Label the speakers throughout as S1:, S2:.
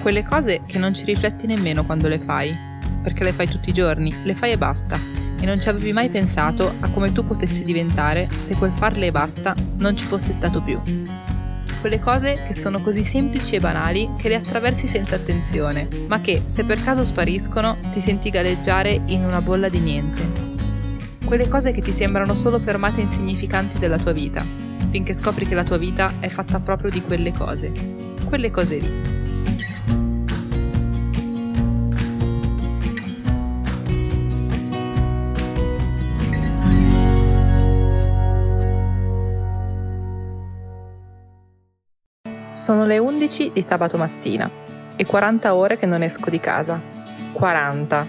S1: Quelle cose che non ci rifletti nemmeno quando le fai, perché le fai tutti i giorni, le fai e basta, e non ci avevi mai pensato a come tu potessi diventare se quel farle e basta non ci fosse stato più. Quelle cose che sono così semplici e banali che le attraversi senza attenzione, ma che, se per caso spariscono, ti senti galleggiare in una bolla di niente. Quelle cose che ti sembrano solo fermate insignificanti della tua vita, finché scopri che la tua vita è fatta proprio di quelle cose. Quelle cose lì. Sono le 11 di sabato mattina e 40 ore che non esco di casa. 40.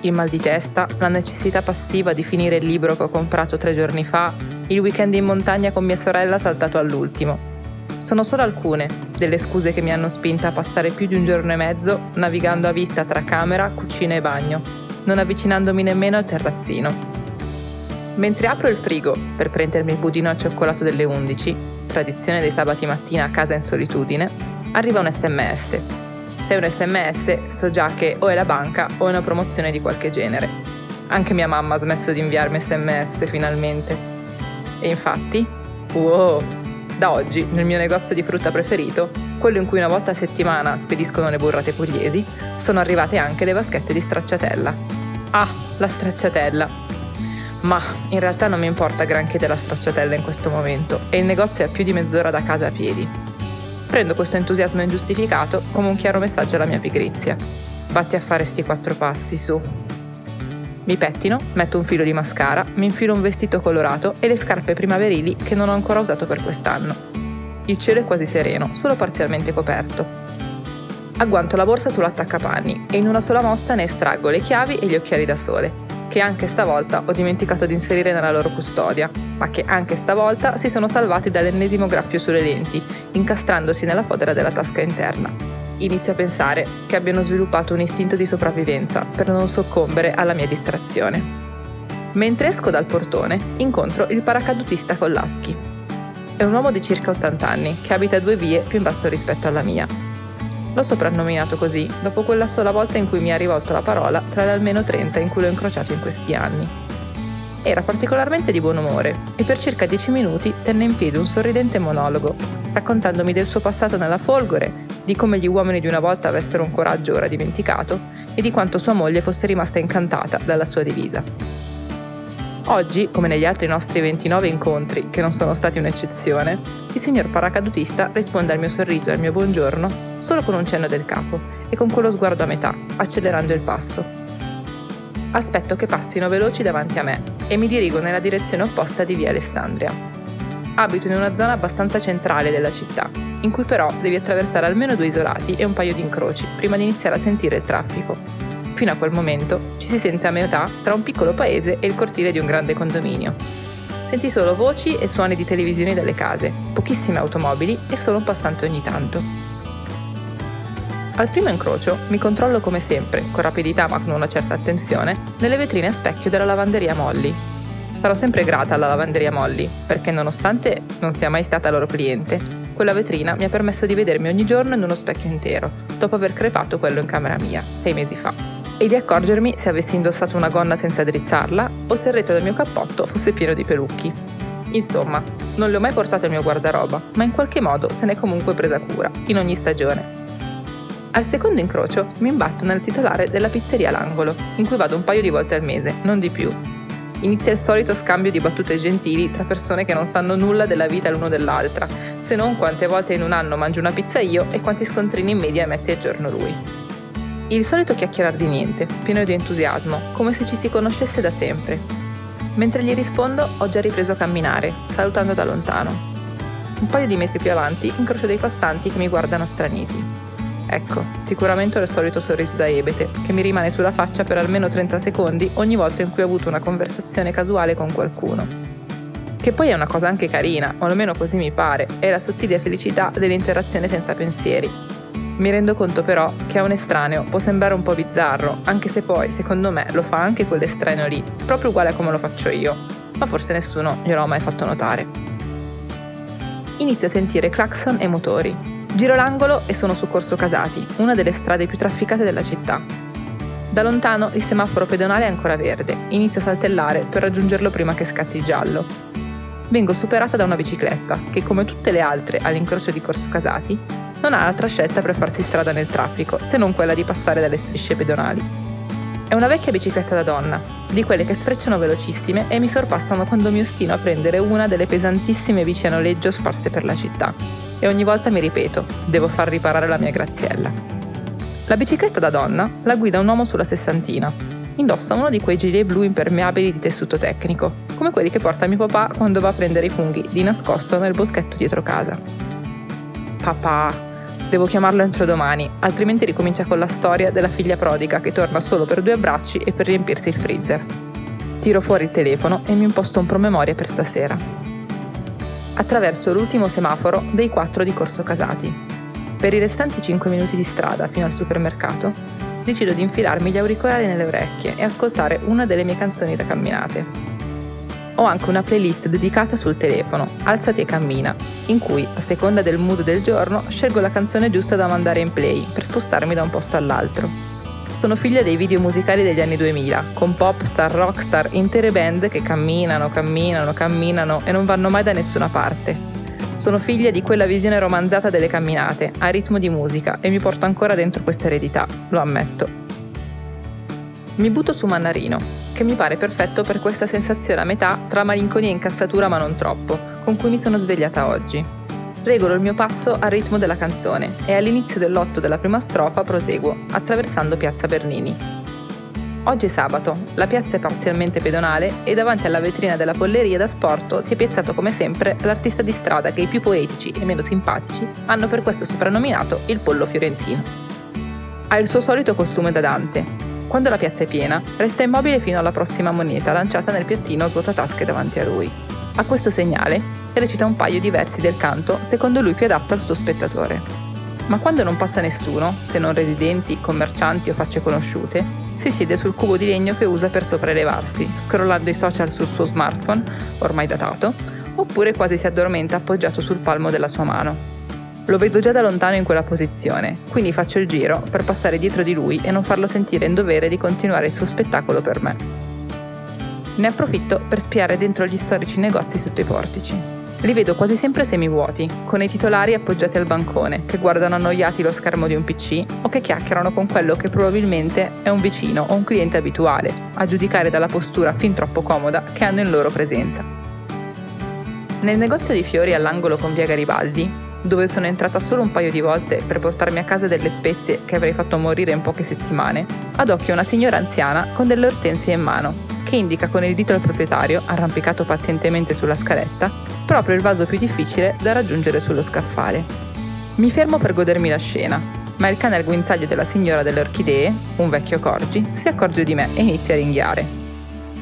S1: Il mal di testa, la necessità passiva di finire il libro che ho comprato tre giorni fa, il weekend in montagna con mia sorella saltato all'ultimo. Sono solo alcune delle scuse che mi hanno spinta a passare più di un giorno e mezzo navigando a vista tra camera, cucina e bagno, non avvicinandomi nemmeno al terrazzino. Mentre apro il frigo per prendermi il budino al cioccolato delle 11, tradizione dei sabati mattina a casa in solitudine, arriva un sms. Se è un sms so già che o è la banca o è una promozione di qualche genere. Anche mia mamma ha smesso di inviarmi sms finalmente. E infatti, wow, da oggi nel mio negozio di frutta preferito, quello in cui una volta a settimana spediscono le burrate pugliesi, sono arrivate anche le vaschette di stracciatella. Ah, la stracciatella, ma in realtà non mi importa granché della stracciatella in questo momento e il negozio è a più di mezz'ora da casa a piedi. Prendo questo entusiasmo ingiustificato come un chiaro messaggio alla mia pigrizia. Vatti a fare sti quattro passi, su. Mi pettino, metto un filo di mascara, mi infilo un vestito colorato e le scarpe primaverili che non ho ancora usato per quest'anno. Il cielo è quasi sereno, solo parzialmente coperto. Agguanto la borsa sull'attaccapanni e in una sola mossa ne estraggo le chiavi e gli occhiali da sole, che anche stavolta ho dimenticato di inserire nella loro custodia, ma che anche stavolta si sono salvati dall'ennesimo graffio sulle lenti, incastrandosi nella fodera della tasca interna. Inizio a pensare che abbiano sviluppato un istinto di sopravvivenza per non soccombere alla mia distrazione. Mentre esco dal portone, incontro il paracadutista Collaschi. È un uomo di circa 80 anni che abita due vie più in basso rispetto alla mia L'ho soprannominato così, dopo quella sola volta in cui mi ha rivolto la parola tra le almeno 30 in cui l'ho incrociato in questi anni. Era particolarmente di buon umore e per circa 10 minuti tenne in piedi un sorridente monologo, raccontandomi del suo passato nella folgore, di come gli uomini di una volta avessero un coraggio ora dimenticato e di quanto sua moglie fosse rimasta incantata dalla sua divisa. Oggi, come negli altri nostri 29 incontri, che non sono stati un'eccezione, il signor paracadutista risponde al mio sorriso e al mio buongiorno solo con un cenno del capo e con quello sguardo a metà, accelerando il passo. Aspetto che passino veloci davanti a me e mi dirigo nella direzione opposta di via Alessandria. Abito in una zona abbastanza centrale della città, in cui però devi attraversare almeno due isolati e un paio di incroci prima di iniziare a sentire il traffico Fino a quel momento ci si sente a metà tra un piccolo paese e il cortile di un grande condominio. Senti solo voci e suoni di televisioni dalle case, pochissime automobili e solo un passante ogni tanto. Al primo incrocio mi controllo come sempre, con rapidità ma con una certa attenzione, nelle vetrine a specchio della lavanderia Molly. Sarò sempre grata alla lavanderia Molly, perché nonostante non sia mai stata loro cliente, quella vetrina mi ha permesso di vedermi ogni giorno in uno specchio intero, dopo aver crepato quello in camera mia, sei mesi fa e di accorgermi se avessi indossato una gonna senza drizzarla o se il retro del mio cappotto fosse pieno di pelucchi. Insomma, non le ho mai portate al mio guardaroba, ma in qualche modo se n'è comunque presa cura, in ogni stagione. Al secondo incrocio mi imbatto nel titolare della pizzeria L'Angolo, in cui vado un paio di volte al mese, non di più. Inizia il solito scambio di battute gentili tra persone che non sanno nulla della vita l'uno dell'altra, se non quante volte in un anno mangio una pizza io e quanti scontrini in media mette a giorno lui. Il solito chiacchierar di niente, pieno di entusiasmo, come se ci si conoscesse da sempre. Mentre gli rispondo, ho già ripreso a camminare, salutando da lontano. Un paio di metri più avanti incrocio dei passanti che mi guardano straniti. Ecco, sicuramente ho il solito sorriso da ebete, che mi rimane sulla faccia per almeno 30 secondi ogni volta in cui ho avuto una conversazione casuale con qualcuno. Che poi è una cosa anche carina, o almeno così mi pare, è la sottile felicità dell'interazione senza pensieri, mi rendo conto però che a un estraneo può sembrare un po' bizzarro, anche se poi, secondo me, lo fa anche quell'estraneo lì, proprio uguale a come lo faccio io, ma forse nessuno glielo ha mai fatto notare. Inizio a sentire clacson e motori. Giro l'angolo e sono su Corso Casati, una delle strade più trafficate della città. Da lontano il semaforo pedonale è ancora verde, inizio a saltellare per raggiungerlo prima che scatti il giallo. Vengo superata da una bicicletta che, come tutte le altre all'incrocio di Corso Casati, non ha altra scelta per farsi strada nel traffico se non quella di passare dalle strisce pedonali. È una vecchia bicicletta da donna, di quelle che sfrecciano velocissime e mi sorpassano quando mi ostino a prendere una delle pesantissime bici a noleggio sparse per la città. E ogni volta mi ripeto, devo far riparare la mia graziella. La bicicletta da donna la guida un uomo sulla sessantina. Indossa uno di quei gilet blu impermeabili di tessuto tecnico, come quelli che porta mio papà quando va a prendere i funghi di nascosto nel boschetto dietro casa. Papà, Devo chiamarlo entro domani, altrimenti ricomincia con la storia della figlia prodiga che torna solo per due abbracci e per riempirsi il freezer. Tiro fuori il telefono e mi imposto un promemoria per stasera. Attraverso l'ultimo semaforo dei quattro di Corso Casati. Per i restanti 5 minuti di strada fino al supermercato, decido di infilarmi gli auricolari nelle orecchie e ascoltare una delle mie canzoni da camminate. Ho anche una playlist dedicata sul telefono, Alzati e cammina, in cui, a seconda del mood del giorno, scelgo la canzone giusta da mandare in play per spostarmi da un posto all'altro. Sono figlia dei video musicali degli anni 2000, con pop star, rockstar, intere band che camminano, camminano, camminano e non vanno mai da nessuna parte. Sono figlia di quella visione romanzata delle camminate, a ritmo di musica, e mi porto ancora dentro questa eredità, lo ammetto. Mi butto su Mannarino, che mi pare perfetto per questa sensazione a metà tra malinconia e incazzatura ma non troppo, con cui mi sono svegliata oggi. Regolo il mio passo al ritmo della canzone e all'inizio dell'otto della prima strofa proseguo, attraversando Piazza Bernini. Oggi è sabato, la piazza è parzialmente pedonale e davanti alla vetrina della polleria da sport si è piazzato come sempre l'artista di strada che i più poetici e meno simpatici hanno per questo soprannominato il pollo fiorentino. Ha il suo solito costume da Dante, quando la piazza è piena, resta immobile fino alla prossima moneta lanciata nel piattino svuotatasche davanti a lui. A questo segnale recita un paio di versi del canto secondo lui più adatto al suo spettatore. Ma quando non passa nessuno, se non residenti, commercianti o facce conosciute, si siede sul cubo di legno che usa per sopraelevarsi, scrollando i social sul suo smartphone, ormai datato, oppure quasi si addormenta appoggiato sul palmo della sua mano. Lo vedo già da lontano in quella posizione, quindi faccio il giro per passare dietro di lui e non farlo sentire in dovere di continuare il suo spettacolo per me. Ne approfitto per spiare dentro gli storici negozi sotto i portici. Li vedo quasi sempre semivuoti, con i titolari appoggiati al bancone, che guardano annoiati lo schermo di un PC o che chiacchierano con quello che probabilmente è un vicino o un cliente abituale, a giudicare dalla postura fin troppo comoda che hanno in loro presenza. Nel negozio di fiori all'angolo con via Garibaldi dove sono entrata solo un paio di volte per portarmi a casa delle spezie che avrei fatto morire in poche settimane, ad occhio una signora anziana con delle ortensie in mano, che indica con il dito al proprietario, arrampicato pazientemente sulla scaletta, proprio il vaso più difficile da raggiungere sullo scaffale. Mi fermo per godermi la scena, ma il cane al guinzaglio della signora delle orchidee, un vecchio corgi, si accorge di me e inizia a ringhiare.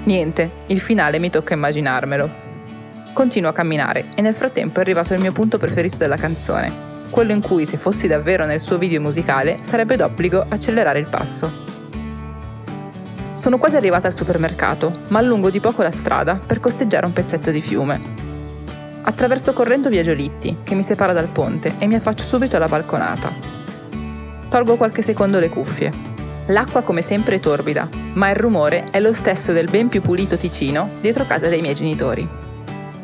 S1: Niente, il finale mi tocca immaginarmelo. Continuo a camminare e nel frattempo è arrivato il mio punto preferito della canzone, quello in cui se fossi davvero nel suo video musicale sarebbe d'obbligo accelerare il passo. Sono quasi arrivata al supermercato, ma allungo di poco la strada per costeggiare un pezzetto di fiume. Attraverso correndo via Giolitti, che mi separa dal ponte, e mi affaccio subito alla balconata. Tolgo qualche secondo le cuffie. L'acqua come sempre è torbida, ma il rumore è lo stesso del ben più pulito Ticino dietro casa dei miei genitori.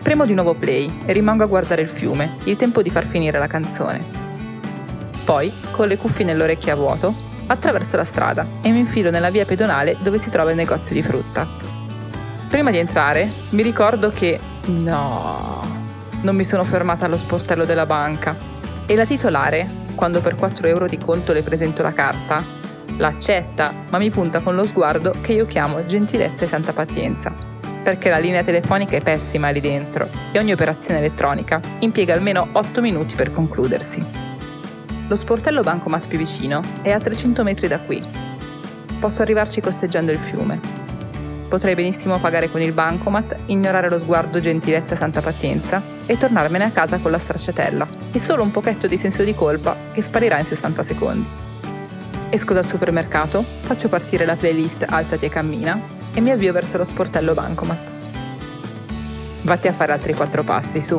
S1: Premo di nuovo play e rimango a guardare il fiume, il tempo di far finire la canzone. Poi, con le cuffie nell'orecchio a vuoto, attraverso la strada e mi infilo nella via pedonale dove si trova il negozio di frutta. Prima di entrare, mi ricordo che no, non mi sono fermata allo sportello della banca e la titolare, quando per 4 euro di conto le presento la carta, l'accetta, ma mi punta con lo sguardo che io chiamo gentilezza e santa pazienza perché la linea telefonica è pessima lì dentro e ogni operazione elettronica impiega almeno 8 minuti per concludersi. Lo sportello bancomat più vicino è a 300 metri da qui. Posso arrivarci costeggiando il fiume. Potrei benissimo pagare con il bancomat, ignorare lo sguardo gentilezza santa pazienza e tornarmene a casa con la stracciatella e solo un pochetto di senso di colpa che sparirà in 60 secondi. Esco dal supermercato, faccio partire la playlist Alzati e cammina e mi avvio verso lo sportello bancomat. Vatti a fare altri quattro passi, su.